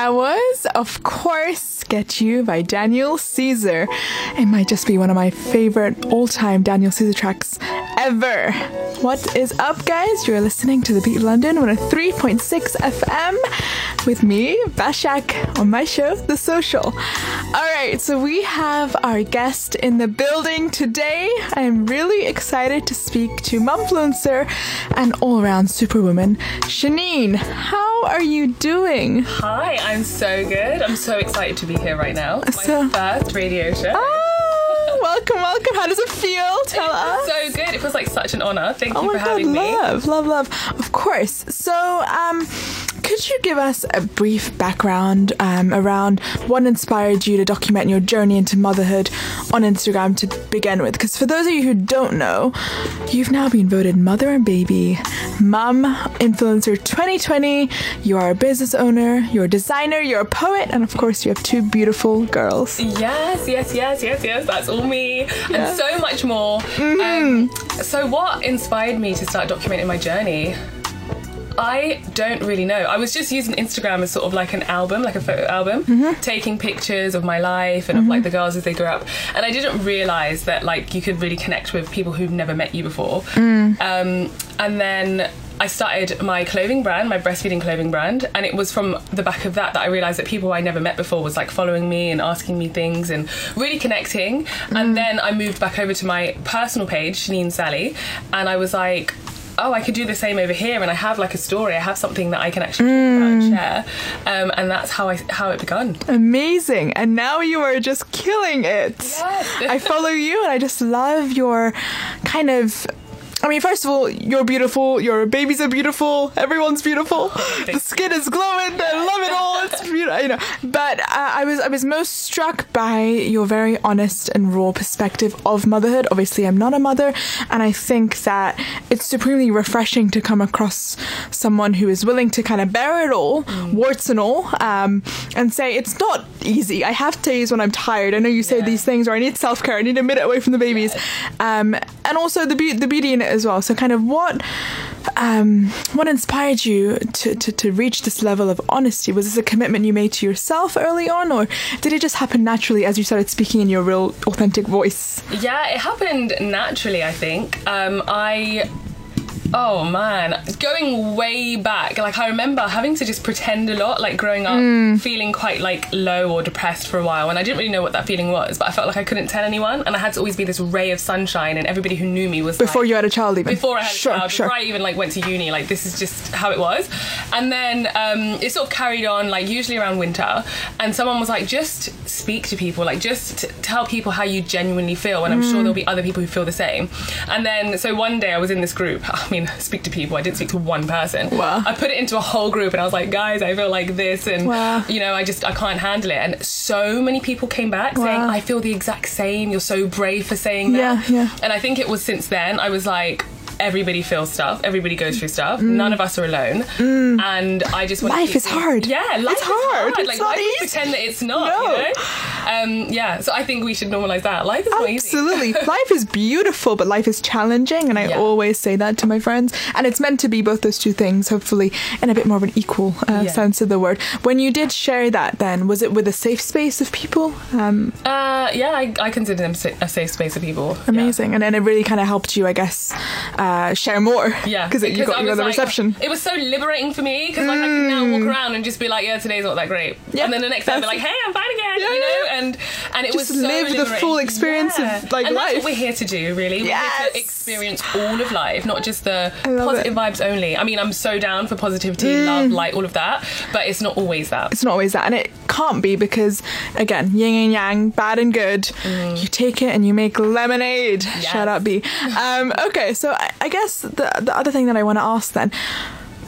That was, of course, Get You by Daniel Caesar. It might just be one of my favorite all time Daniel Caesar tracks ever. What is up, guys? You're listening to The Beat London on a 3.6 FM with me, Bashak, on my show, The Social. All right, so we have our guest in the building today. I am really excited to speak to Mumfluencer and all around superwoman, Shanine. How are you doing? Hi, I'm so good. I'm so excited to be here right now. My So- first radio show. Oh, welcome, welcome. How does it feel? Tell us. So good. It feels like such an honor. Thank Oh you for god, having me. love, love, love. Of course. So, um, could you give us a brief background um, around what inspired you to document your journey into motherhood on Instagram to begin with? Because for those of you who don't know, you've now been voted Mother and Baby Mom Influencer 2020. You are a business owner, you're a designer, you're a poet, and of course, you have two beautiful girls. Yes, yes, yes, yes, yes. That's all me, Yeah. Mm-hmm. and so much more. Um, so, what inspired me to start documenting my journey? I don't really know. I was just using Instagram as sort of like an album, like a photo album, Mm-hmm. taking pictures of my life and of like the girls as they grew up. And I didn't realize that like you could really connect with people who've never met you before. Mm. Um, and then I started my clothing brand, my breastfeeding clothing brand, and it was from the back of that that I realized that people I never met before was like following me and asking me things and really connecting. And then I moved back over to my personal page, Shanine Sally, and I was like, oh, I could do the same over here, and I have like a story. I have something that I can actually talk about and share, um, and that's how I how it begun. Amazing. And now you are just killing it. Yes. I follow you and I just love your kind of. I mean, first of all, you're beautiful. Your babies are beautiful. Everyone's beautiful. the skin is glowing. I love it all. It's beautiful, you know. But uh, I was I was most struck by your very honest and raw perspective of motherhood. Obviously, I'm not a mother, and I think that it's supremely refreshing to come across someone who is willing to kind of bear it all, warts and all, um, and say it's not easy. I have days when I'm tired. I know you say Yeah. these things, or I need self care. I need a minute away from the babies, um, and also the be- the beauty in it as well. So, kind of what um, what inspired you to, to to reach this level of honesty? Was this a commitment you made to yourself early on, or did it just happen naturally as you started speaking in your real authentic voice? Yeah, it happened naturally, I think. Um, I. Oh man, going way back, like I remember having to just pretend a lot, like growing up, Mm. feeling quite like low or depressed for a while, and I didn't really know what that feeling was, but I felt like I couldn't tell anyone, and I had to always be this ray of sunshine, and everybody who knew me was Before like, you had a child, even before I had sure, a child, sure. before I even like went to uni, like this is just how it was. And then um, it sort of carried on, like usually around winter. And someone was like, just speak to people, like just t- tell people how you genuinely feel. And I'm Mm. sure there'll be other people who feel the same. And then so one day I was in this group. I mean, speak to people. I didn't speak to one person. Wow. I put it into a whole group, and I was like, guys, I feel like this, and Wow. you know, I just I can't handle it. And so many people came back saying, I feel the exact same. You're so brave for saying that. Yeah, yeah. And I think it was since then I was like, everybody feels stuff, everybody goes through stuff. None of us are alone. And I just want to Mm. Life is saying- hard. Yeah, life It's is hard. It's Like why do pretend that it's not? No. You know? Um, yeah. So I think we should normalize that. Life is not easy. Absolutely. life is beautiful, but life is challenging. And I Yeah. always say that to my friends. And it's meant to be both those two things, hopefully, in a bit more of an equal uh, Yeah. sense of the word. When you did share that, then, was it with a safe space of people? Um, Uh, yeah, I, I consider them a safe space of people. Yeah. amazing. And then it really kind of helped you, I guess, uh, share more. Yeah, Because you got, you got the like- reception. It was so liberating for me because like I can now walk around and just be like, yeah, today's not that great, Yeah, and then the next day I'll be like, hey, I'm fine again, Yeah, you know, and and it Just was so live the full experience of, like, and life. that's what we're here to do, really. We're Yes. here to experience all of life, not just the positive it. vibes only. I mean, I'm so down for positivity, Mm. love, light, all of that, but it's not always that. it's not always that and it can't be because again yin and yang bad and good you take it and you make lemonade Shout out, b um, okay so I, guess the, the other thing that i want to ask then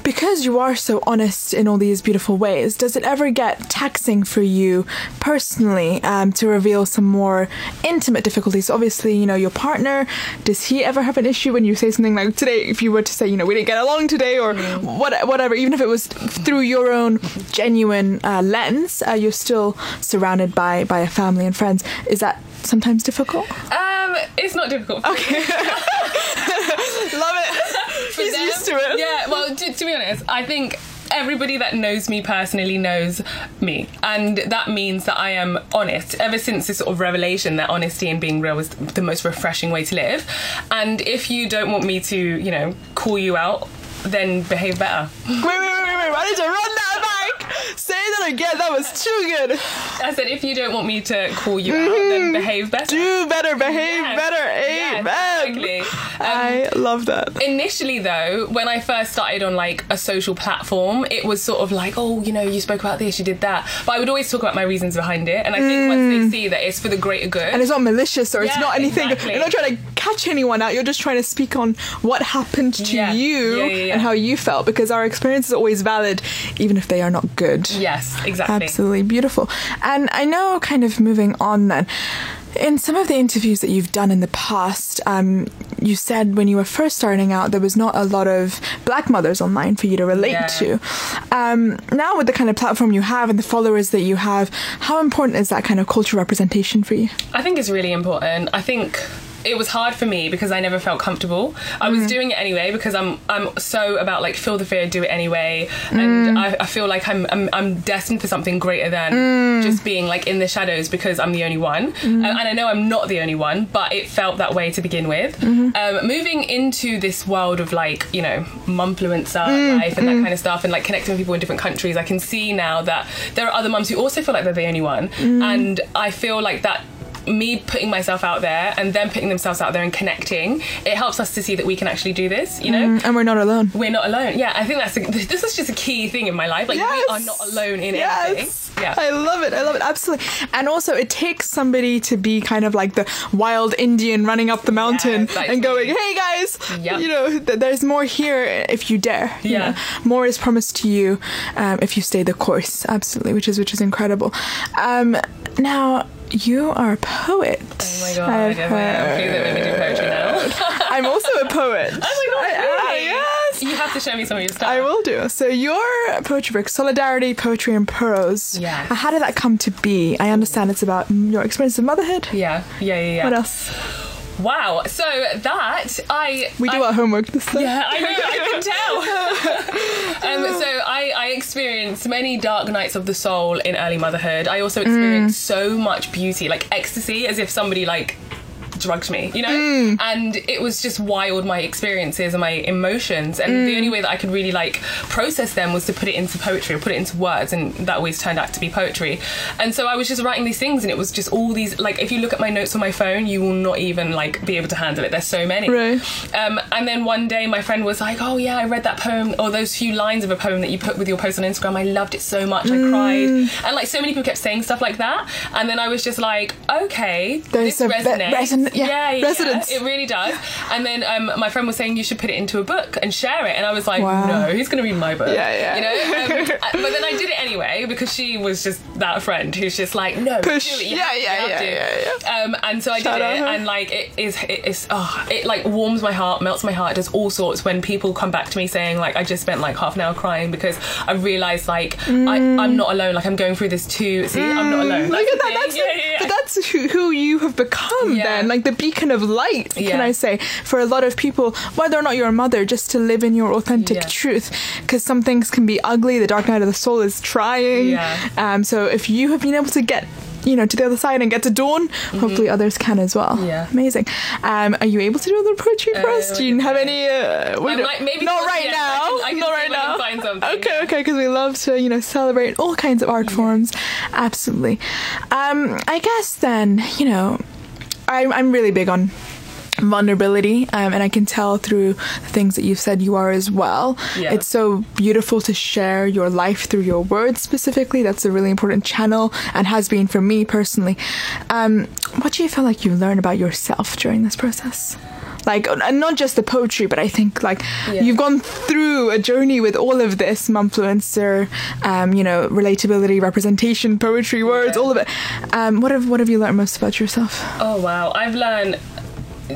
because you are so honest in all these beautiful ways, does it ever get taxing for you personally um, to reveal some more intimate difficulties? Obviously, you know, your partner, does he ever have an issue when you say something like today, if you were to say, you know, we didn't get along today or what, whatever, even if it was through your own genuine uh, lens, uh, you're still surrounded by, by a family and friends. Is that sometimes difficult? Um, it's not difficult. Okay. Love it. for He's them. used to it. Yeah, well, to, to be honest, I think everybody that knows me personally knows me, and that means that I am honest. Ever since this sort of revelation that honesty and being real is the most refreshing way to live, and if you don't want me to, you know, call you out, then behave better. Wait, wait, wait, wait, wait. I need to run that back. Say that again. That was too good. I said, if you don't want me to call you out, then behave better. Do better, behave Yes. better. Yes, Amen. exactly. Um, I love that. Initially, though, when I first started on like a social platform, it was sort of like, oh, you know, you spoke about this, you did that. But I would always talk about my reasons behind it. And I think once they see that it's for the greater good. Mm. And it's not malicious or it's not anything. exactly. You're not trying to catch anyone out. You're just trying to speak on what happened to Yeah. you Yeah, yeah, yeah. and how you felt because our experience is always valid, even if they are not good. yes, exactly. Absolutely beautiful. And I know, kind of moving on then, in some of the interviews that you've done in the past, um, you said when you were first starting out, there was not a lot of black mothers online for you to relate Yeah. to. Um, now, with the kind of platform you have and the followers that you have, how important is that kind of cultural representation for you? I think it's really important. I think it was hard for me because I never felt comfortable. I Mm. was doing it anyway because I'm I'm so about like feel the fear, do it anyway, Mm. and I, I feel like I'm, I'm I'm destined for something greater than Mm. just being like in the shadows because I'm the only one, and, and I know I'm not the only one, but it felt that way to begin with. Mm-hmm. Um, moving into this world of like you know mumfluencer Mm, life and that kind of stuff, and like connecting with people in different countries, I can see now that there are other mums who also feel like they're the only one, Mm. and I feel like that me putting myself out there and them putting themselves out there and connecting, it helps us to see that we can actually do this. You know, And we're not alone. we're not alone. Yeah, I think that's a, this is just a key thing in my life. Like we are not alone in anything. Yeah. I love it. I love it. Absolutely. And also, it takes somebody to be kind of like the wild Indian running up the mountain that's and going, hey guys, Yep. you know, th- there's more here if you dare. you Yeah. know. More is promised to you um, if you stay the course. Absolutely. Which is, which is incredible. Um, now, you are a poet. Oh my god! I've I. Please don't let me do poetry now. I'm also a poet. oh my god! I really? yes. You have to show me some of your stuff. I will do. So your poetry book, Solidarity, Poetry and Prose. Yes. How did that come to be? I understand it's about your experience of motherhood. Yeah, yeah, yeah, yeah. What else? Wow. So that I We do I, our homework this time. Yeah, I know, I can tell. um, so I, I experienced many dark nights of the soul in early motherhood. I also experienced so much beauty, like ecstasy, as if somebody like drugged me, you know? Hmm. And it was just wild my experiences and my emotions. And the hmm. only way that I could really like process them was to put it into poetry or put it into words. And that always turned out to be poetry. And so I was just writing these things and it was just all these, like, if you look at my notes on my phone, you will not even like be able to handle it. There's so many. Right. Um, and then one day my friend was like, "Oh yeah, I read that poem or those few lines of a poem that you put with your post on Instagram. I loved it so much. I cried." Hmm. And like so many people kept saying stuff like that, and then I was just like, "Okay, There's this resonates. reson- yeah, yeah, yeah, resonance. it really does." And then um, my friend was saying you should put it into a book and share it, and I was like, Wow. "No, who's going to read my book?" Yeah, yeah. You know. Um, but then I did it anyway because she was just that friend who's just like, "No, Push. do it. Yeah, have to, you yeah, yeah, to." yeah, Um, and so I Shout did it, her. and like it is, it is, oh, it like warms my heart, melts my heart, does all sorts when people come back to me saying like I just spent like half an hour crying because I realised like I, I'm not alone. Like I'm going through this too. See, I'm not alone. Mm. Look at that. That's, yeah, yeah, yeah. But that's who, who you have become Yeah. then, like the beacon of light, can I say, for a lot of people, whether or not you're a mother, just to live in your authentic Yeah. truth. Because some things can be ugly, the dark night of the soul is trying. Yeah. Um, so if you have been able to get you know, to the other side and get to dawn. Hopefully, others can as well. Mm-hmm. Yeah. amazing. Um, are you able to do a little poetry for Uh, us? Do you have any? Uh, we I might- maybe not right the end, now. I can- I can not right if I can now. find something, okay, yeah. okay, because we love to you know celebrate all kinds of art forms. Absolutely. Um, I guess then you know, I'm I'm really big on vulnerability um, and i can tell through the things that you've said you are as well. Yeah. it's so beautiful to share your life through your words specifically. That's a really important channel and has been for me personally. Um, what do you feel like you learn about yourself during this process like and not just the poetry but i think like Yeah. you've gone through a journey with all of this mumfluencer um, you know relatability representation poetry words Yeah. all of it um, what have what have you learned most about yourself Oh wow, I've learned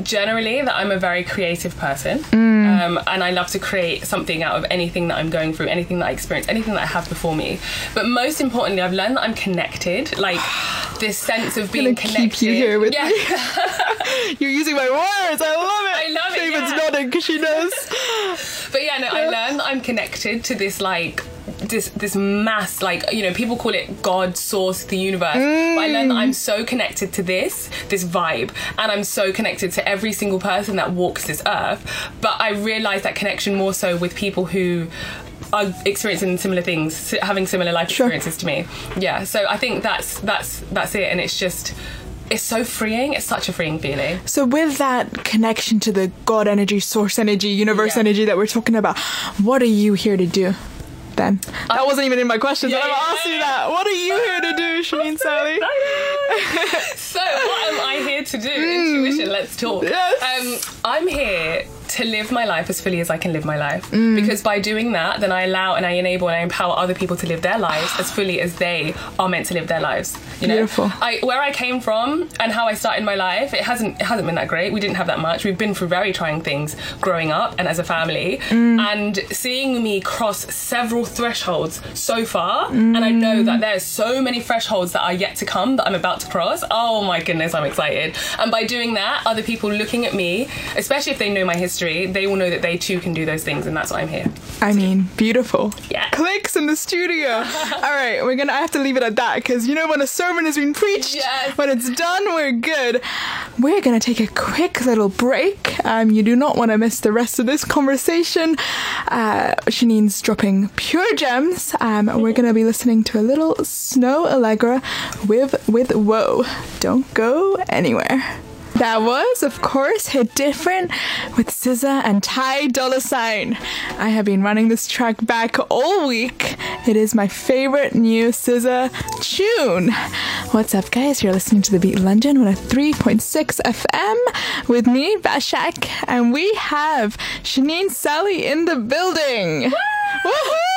generally that I'm a very creative person, Mm. Um, and I love to create something out of anything that I'm going through, anything that I experience, anything that I have before me. But most importantly, I've learned that I'm connected, like this sense of being gonna keep connected. you here with yeah. me. You're using my words. I love it. I love it, David's yeah. nodding because she knows. But yeah, no, I learned that I'm connected to this like this this mass like you know people call it God source the universe. But I learned that I'm so connected to this this vibe and I'm so connected to every single person that walks this earth. But I realized that connection more so with people who are experiencing similar things having similar life Sure. experiences to me. Yeah so I think that's that's that's it and it's just it's so freeing. It's such a freeing feeling. So, with that connection to the God energy, source energy, universe Yeah. energy that we're talking about, what are you here to do then? That wasn't even in my questions. Yeah, I'm yeah, asking you that. What are you here to do, Shanine Sally? so what am I here to do? Intuition, let's talk. Yes. Um, I'm here to live my life as fully as I can live my life. Hmm. Because by doing that, then I allow and I enable and I empower other people to live their lives as fully as they are meant to live their lives. You know, Beautiful. I where I came from and how I started my life, it hasn't it hasn't been that great. We didn't have that much. We've been through very trying things growing up and as a family. Hmm. And seeing me cross several thresholds so far, and I know that there's so many thresholds that are yet to come that I'm about to cross. Oh my goodness, I'm excited. And by doing that, other people looking at me, especially if they know my history, they will know that they too can do those things, and that's why I'm here. I mean, beautiful. Yeah. Clicks in the studio. All right, we're gonna. I have to leave it at that because you know when a sermon has been preached, Yes. when it's done, we're good. We're gonna take a quick little break. Um, you do not want to miss the rest of this conversation. Uh, Shanine's dropping pure gems. Um, we're gonna be listening to a little Snoh Aalegra with with Whoa. Don't go anywhere. That was, of course, Hit Different with SZA and Ty Dolla Sign. I have been running this track back all week. It is my favorite new SZA tune. What's up, guys? You're listening to The Beat London on a 3.6 FM with me, Bashak, and we have Shanine Sally in the building. Woohoo!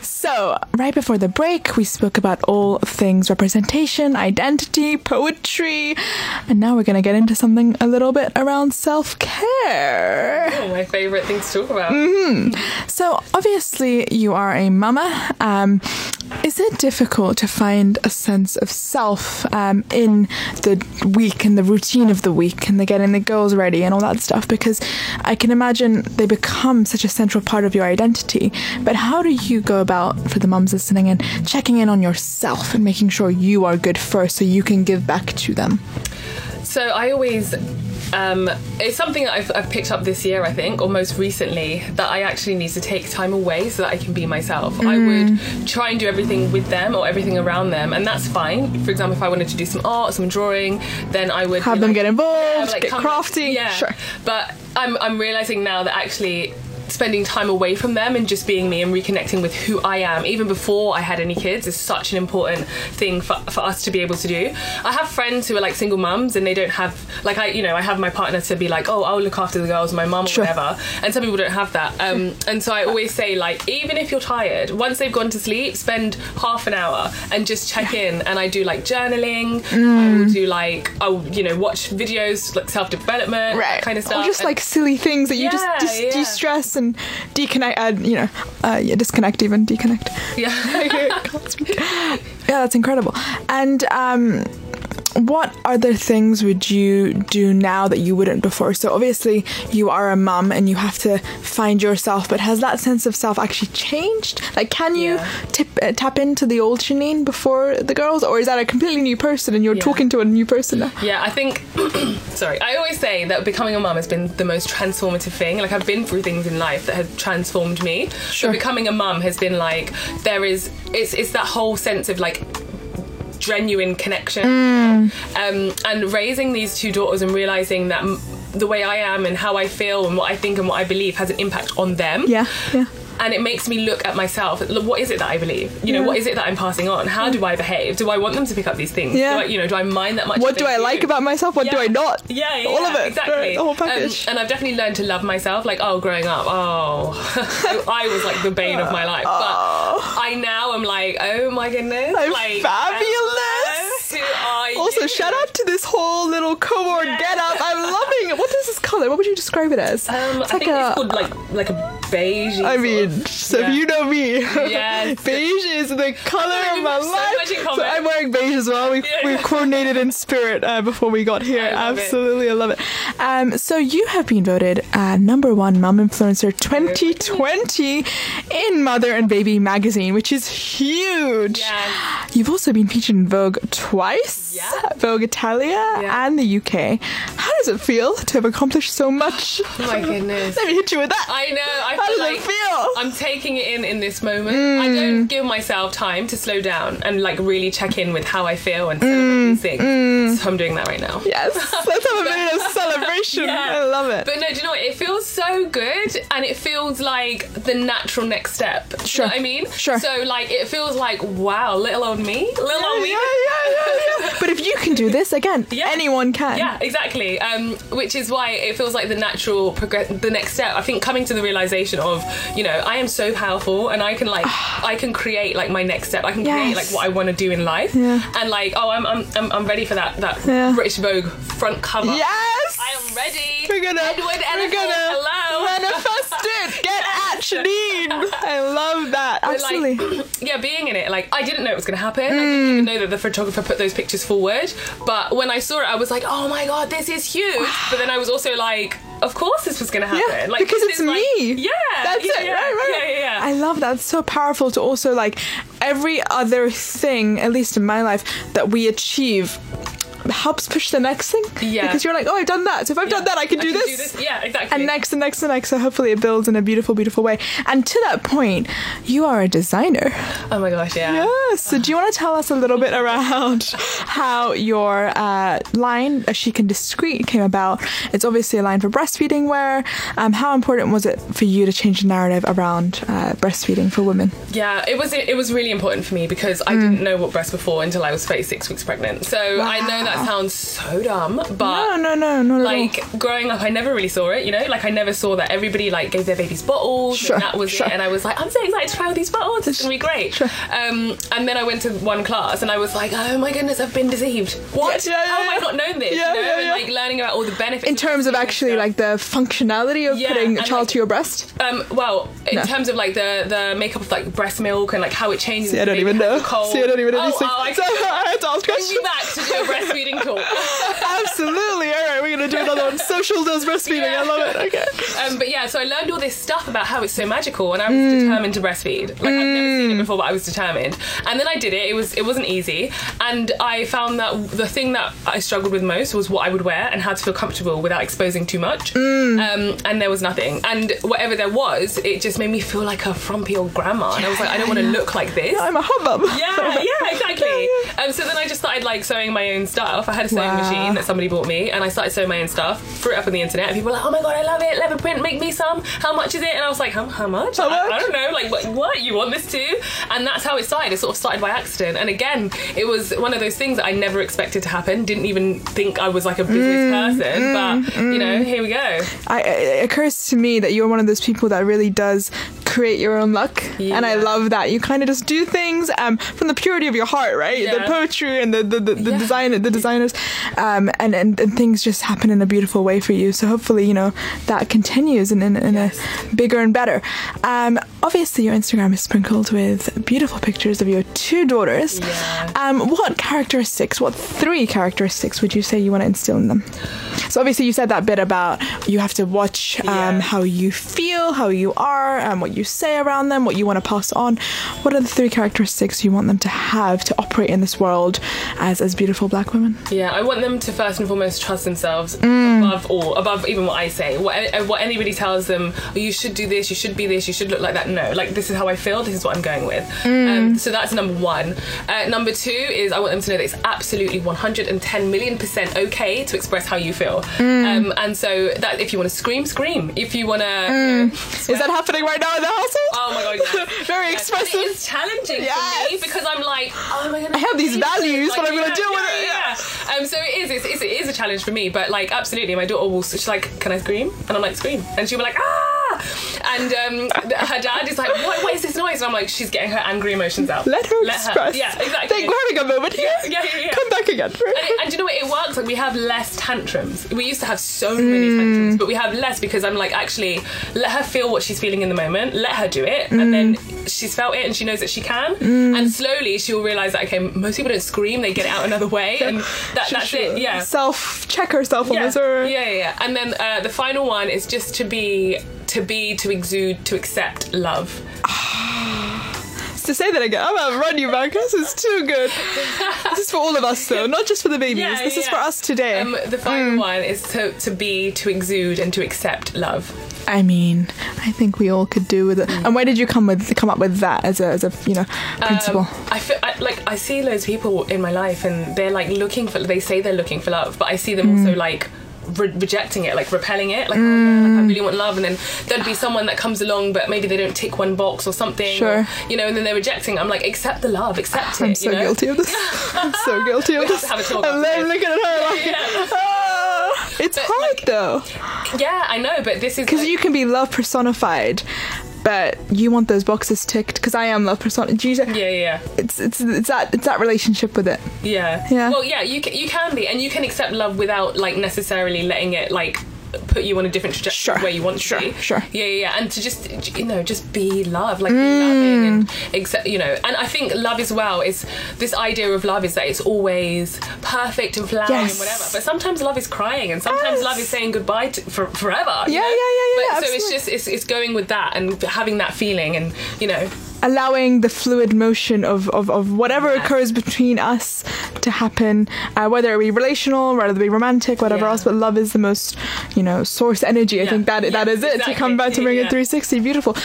So, right before the break, we spoke about all things representation, identity, poetry, and now we're going to get into something a little bit around self care. Oh, my favourite thing to talk about. Mm-hmm. So, obviously, you are a mama. Um, is it difficult to find a sense of self um, in the week and the routine of the week and the getting the girls ready and all that stuff? Because I can imagine they become such a central part of your identity. But how do you go about, for the mums listening, and checking in on yourself and making sure you are good first so you can give back to them? So I always. Um, it's something that I've, I've picked up this year, I think, or most recently, that I actually need to take time away so that I can be myself. I would try and do everything with them or everything around them, and that's fine. For example, if I wanted to do some art, some drawing, then I would Have them like- get involved, like, get crafty. Yeah, Sure. But I'm, I'm realizing now that actually spending time away from them and just being me and reconnecting with who I am, even before I had any kids, is such an important thing for, for us to be able to do. I have friends who are like single mums and they don't have, like, I, you know, I have my partner to be like, oh, I'll look after the girls, my mum or Sure. whatever. And some people don't have that. Um, and so I always say, like, even if you're tired, once they've gone to sleep, spend half an hour and just check in. And I do like journaling, I Mm. will do like, I'll, you know, watch videos, like self development, right kind of stuff. or just And- like silly things that you Yeah, just, just yeah. de-stress and deconnect uh, you know uh, yeah disconnect even deconnect yeah. Yeah that's incredible and um what other things would you do now that you wouldn't before? So obviously you are a mum and you have to find yourself, but has that sense of self actually changed? Like, can you Yeah. tip, uh, tap into the old Shanine before the girls, or is that a completely new person and you're talking to a new person now? Yeah, I think. sorry, I always say that becoming a mum has been the most transformative thing. Like I've been through things in life that have transformed me. Sure. But becoming a mum has been like there is. It's it's that whole sense of like genuine connection. Um, and raising these two daughters and realizing that. The way I am and how I feel and what I think and what I believe has an impact on them Yeah, yeah. And it makes me look at myself. What is it that I believe? You know, Yeah. what is it that I'm passing on? How do I behave? Do I want them to pick up these things? Yeah. Do I, you know, do I mind that much? What do I like about myself? What do I not? Yeah, yeah, all of it. exactly. The whole Um, package. and I've definitely learned to love myself. Like, oh, growing up, oh, I was like the bane of my life. But I now am like, oh my goodness, I'm like fabulous. Also, shout out to this whole little cohort Yeah. get up. I'm loving it. What is this color? What would you describe it as? Um, I like think a- it's called like like a beige. I mean, so yeah. if you know me, Yes. beige is the color of my So life. so. I'm wearing beige as well. We Yeah. we coordinated in spirit uh, before we got here. I love it. Absolutely, I love it. Um, so you have been voted uh, number one mom influencer 2020 in Mother and Baby magazine, which is huge. Yeah. You've also been featured in Vogue twice. Yeah. Vogue Italia Yeah. and the UK. How does it feel to have accomplished so much? Oh my goodness. Let me hit you with that. I know. I How does like it feel? I'm taking it in in this moment. I don't mm. give myself time to slow down and like really check in with how I feel and celebrate mm, these things. Mm. So I'm doing that right now. Yes, let's have a minute of celebration. Yeah. I love it. But no, do you know what? It feels so good and it feels like the natural next step. Sure. You know what I mean? Sure. So like it feels like wow, little old me. Little old me. yeah, yeah, yeah, yeah. But if you can do this again, Yeah. anyone can. Yeah, exactly. Um, which is why it feels like the natural progress, the next step. I think coming to the realization of, you know, I am so powerful and I can like, I can create like my next step. I can create like what I want to do in life. Yeah. And like, oh, I'm, I'm, I'm, I'm ready for that that Yeah. British Vogue front cover. Yes. I am ready. We're gonna, Edward we're Elephant, gonna hello. manifest it. Get Janine. I love that. But, Absolutely. Like, yeah, being in it, like I didn't know it was going to happen. I didn't mm. even know that the photographer put those pictures forward. But when I saw it, I was like, oh my god, this is huge. But then I was also like, of course this was going to happen. yeah, like because it's like- me. yeah, that's yeah, it. Yeah, right, right. Yeah, yeah, yeah. I love that. It's so powerful to also like every other thing, at least in my life, that we achieve helps push the next thing. Yeah. Because you're like, oh, I've done that. So if I've done that, I can, do, this. Yeah, exactly. And next and next and next. So hopefully it builds in a beautiful, beautiful way. And to that point, you are a designer. oh my gosh, yeah. Yeah. So do you want to tell us a little bit around how your uh, line, a Chic and Discreet, came about? It's obviously a line for breastfeeding wear. Um, how important was it for you to change the narrative around uh, breastfeeding for women? Yeah, it was it was really important for me because Mm. I didn't know what breast before until I was 36 weeks pregnant. So I know that sounds so dumb, but No, no, no, not like growing up, I never really saw it. You know, like I never saw that everybody like gave their babies bottles. Sure, and that was sure. it. And I was like, I'm so excited to try all these bottles. It's gonna be great. Sure. Um, and then I went to one class and I was like, oh my goodness, I've been deceived. What? Yeah, yeah, How have. I not known this? Yeah, you know, yeah, and like learning about all the benefits In terms of actually like the functionality of putting a child like- to your breast. Um, well, in No. terms of like the the makeup of like breast milk and like how it changes. See, I don't even know. cold. See, I don't even know oh. Oh, I so I had to ask bring questions. me back to do a breastfeeding talk. Absolutely. All right, we're gonna do another one. Social does breastfeeding. I love it. Okay. Um, but yeah, so I learned all this stuff about how it's so magical, and I was Mm. determined to breastfeed. Like I've never seen it before, but I was determined. And then I did it. It was it wasn't easy, and I found that the thing that I struggled with most was what I would wear and how to feel comfortable without exposing too much. Mm. Um, and there was nothing, and whatever there was, it just made me feel like a frumpy old grandma. And I was like, I don't want to look like this. I'm a hubbub. Yeah, yeah, exactly. Um, so then I just started like sewing my own stuff. I had a sewing Wow. machine that somebody bought me, and I started sewing my own stuff. Threw it up on the internet, and people were like, "Oh my god, I love it! Leopard print, make me some. How much is it?" And I was like, "How, how much? How I, I don't know. Like, what, what? You want this too?" And that's how it started. It sort of started by accident. And again, it was one of those things that I never expected to happen. Didn't even think I was like a business Mm, person, but you know, here we go. I, it occurs to me that you're one of those people that really does create your own luck, and I love that you kind of just do things um, from the purity of your heart, right? The poetry and the the, the, the Yeah. design, the designers, um, and, and and things just happen in a beautiful way for you. So hopefully, you know that continues in in, in Yes. a bigger and better. Um, obviously, your Instagram is sprinkled with beautiful pictures of your two daughters. Yeah. Um, what characteristics, what three characteristics would you say you want to instill in them? So obviously you said that bit about you have to watch um, Yeah. how you feel, how you are, and what you say around them, what you want to pass on. What are the three characteristics you want them to have to operate in this world as as beautiful black women? Yeah, I want them to first and foremost trust themselves Mm. above all, above even what I say. What, uh, what anybody tells them, oh, you should do this, you should be this, you should look like that. No, like this is how I feel, this is what I'm going with. Mm. Um, so that's number one. Uh, number two is I want them to know that it's absolutely 110 million percent okay to express how you feel. Mm. Um, and so that if you want to scream, scream. If you want to. Is that happening right now in the household? Oh my god, yes. Very Yes, expressive. And it is challenging for me because I'm like, oh my god, I have these values, but I'm gonna deal with it, Yeah. Um, so it is, it's, it's, it is a challenge for me, but like absolutely, my daughter will. She's like, can I scream? And I'm like, scream, and she'll be like, ah. And um, her dad is like, what, what is this noise? And I'm like, she's getting her angry emotions out. Let her Let express. yeah, exactly. Think we're having a moment here. Yeah, yeah, yeah. Come back again. And, and you know what? It works. Like we have less tantrums. We used to have so many tantrums, but we have less because I'm like, actually, let her feel what she's feeling in the moment. Let her do it, and then she's felt it and she knows that she can. And slowly she'll realize that okay, most people don't scream; they get it out another way, and that, that's it. Yeah. Self check herself Yeah. almost. Or, yeah, yeah, yeah. And then uh, the final one is just to be, to be, to exude, to accept love. To say that again, I'm gonna run you back. This is too good. this is for all of us, though, not just for the babies. Yeah, this is for us today. Um, the final one is to, to be, to exude, and to accept love. I mean, I think we all could do with it. And where did you come with come up with that as a as a you know principle? Um, I feel I, like I see loads of people in my life, and they're like looking for. They say they're looking for love, but I see them Mm. also like. Re- rejecting it, like repelling it, like, oh, no, like I really want love, and then there'd be someone that comes along, but maybe they don't tick one box or something, Sure. or, you know, and then they're rejecting. I'm like, accept the love, accept it. I'm you so know? guilty of this. I'm so guilty of have this. to have a talk I'm this. looking at her like, Yeah. "Ah." it's But, hard like- though, Yeah, I know, but this is because like- you can be love personified, but you want those boxes ticked. Because I am love personified. Do you say- yeah, yeah, yeah. It's it's it's that it's that relationship with it. Yeah. Yeah. Well, yeah, you can, you can be, and you can accept love without like necessarily letting it like put you on a different trajectory Sure, where you want sure, to be. sure. Yeah, yeah, yeah, and to just you know just be love, like be mm. loving, and accept you know. And I think love as well is this idea of love is that it's always perfect and flowery Yes. and whatever. But sometimes love is crying, and sometimes Yes. love is saying goodbye to, for forever. Yeah, yeah, yeah, yeah, But, so it's just it's, it's going with that and having that feeling, and you know. Allowing the fluid motion of, of, of whatever Yeah. occurs between us to happen, uh, whether it be relational, whether it be romantic, whatever Yeah. else. But love is the most, you know, source energy. I Yeah. think that that is it. To come back to bring it 360, beautiful.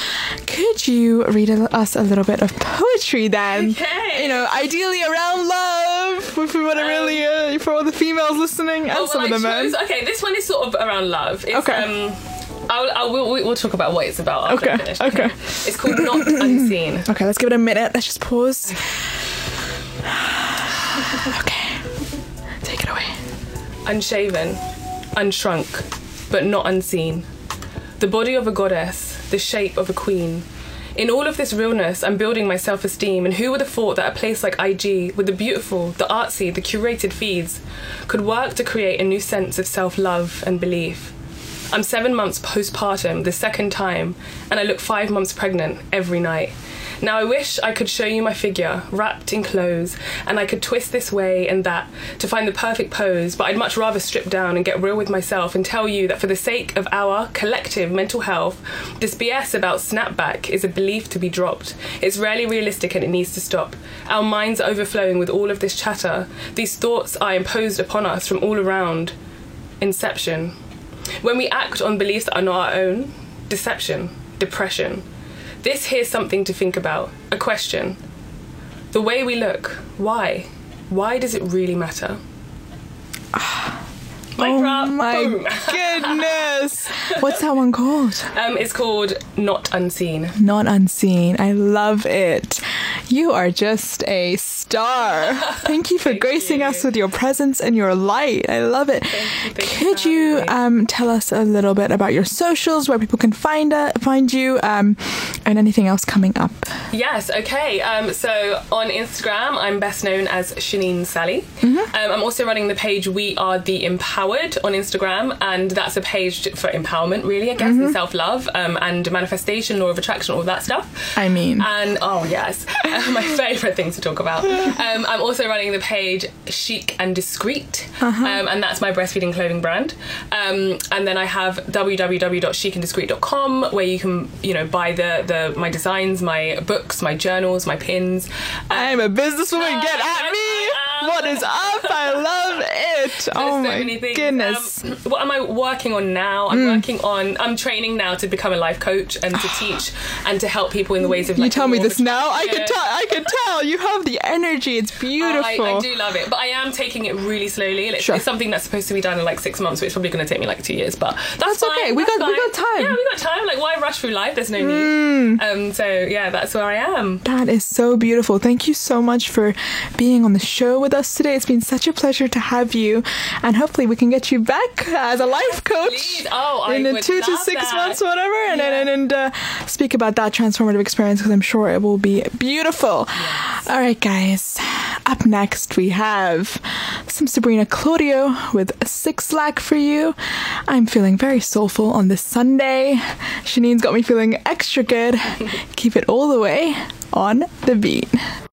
Could you read a, us a little bit of poetry then? Okay. You know, ideally around love. If we want to really, uh, for all the females listening and Oh, some well, of the I men. Okay, this one is sort of around love. It's, Okay. Um, I'll, I'll, we'll, we'll talk about what it's about after Okay, finish. okay. It's called Not Unseen. Okay, let's give it a minute. Let's just pause. okay, take it away. Unshaven, unshrunk, but not unseen. The body of a goddess, the shape of a queen. In all of this realness, I'm building my self esteem, and who would have thought that a place like IG, with the beautiful, the artsy, the curated feeds, could work to create a new sense of self love and belief? I'm seven months postpartum, the second time, and I look five months pregnant every night. Now I wish I could show you my figure, wrapped in clothes, and I could twist this way and that to find the perfect pose, but I'd much rather strip down and get real with myself and tell you that for the sake of our collective mental health, this BS about snapback is a belief to be dropped. It's rarely realistic and it needs to stop. Our minds are overflowing with all of this chatter. These thoughts are imposed upon us from all around. Inception. When we act on beliefs that are not our own, deception, depression. This here's something to think about. A question. The way we look, why? Why does it really matter? Ah. Mic oh drop, my goodness! What's that one called? Um, it's called Not Unseen. Not unseen. I love it. You are just a star. Thank you for Thank gracing you. us with your presence and your light. I love it. you, thank Could you um, tell us a little bit about your socials, where people can find uh, find you, um, and anything else coming up? Yes, okay. Um, so on Instagram, I'm best known as Shanine Sally. Um, I'm also running the page We Are the Empowered on Instagram, and that's a page for empowerment, really, I guess, and self love um, and manifestation, law of attraction, all that stuff. I mean, And oh yes, uh, my favourite thing to talk about. Um, I'm also running the page Chic and Discreet, um, and that's my breastfeeding clothing brand. Um, and then I have www.chicandiscreet.com where you can you know buy the the my designs, my books, my journals, my pins. I'm a businesswoman. Get at me. What is up? I love it. Oh so my many things. Goodness. Um, what am I working on now? I'm working on. I'm training now to become a life coach and to teach and to help people in the ways of. Like, you tell me this now. I can tell. I can tell. You have the energy. It's beautiful. I, I do love it, but I am taking it really slowly. It's, Sure. it's something that's supposed to be done in like six months, but it's probably going to take me like two years. But that's, That's fine, okay. We that's got- we got time. Yeah, we got time. Like, why rush through life? There's no Mm. need. Um, so yeah, that's where I am. That is so beautiful. Thank you so much for being on the show with with us today. It's been such a pleasure to have you, and hopefully we can get you back as a life coach Please. Oh, in two to six that. months, whatever, and and, and uh, speak about that transformative experience because I'm sure it will be beautiful. All right, guys. Up next, we have some Sabrina Claudio with 6LACK for you. I'm feeling very soulful on this Sunday. Shanine's got me feeling extra good. Keep it all the way on the beat.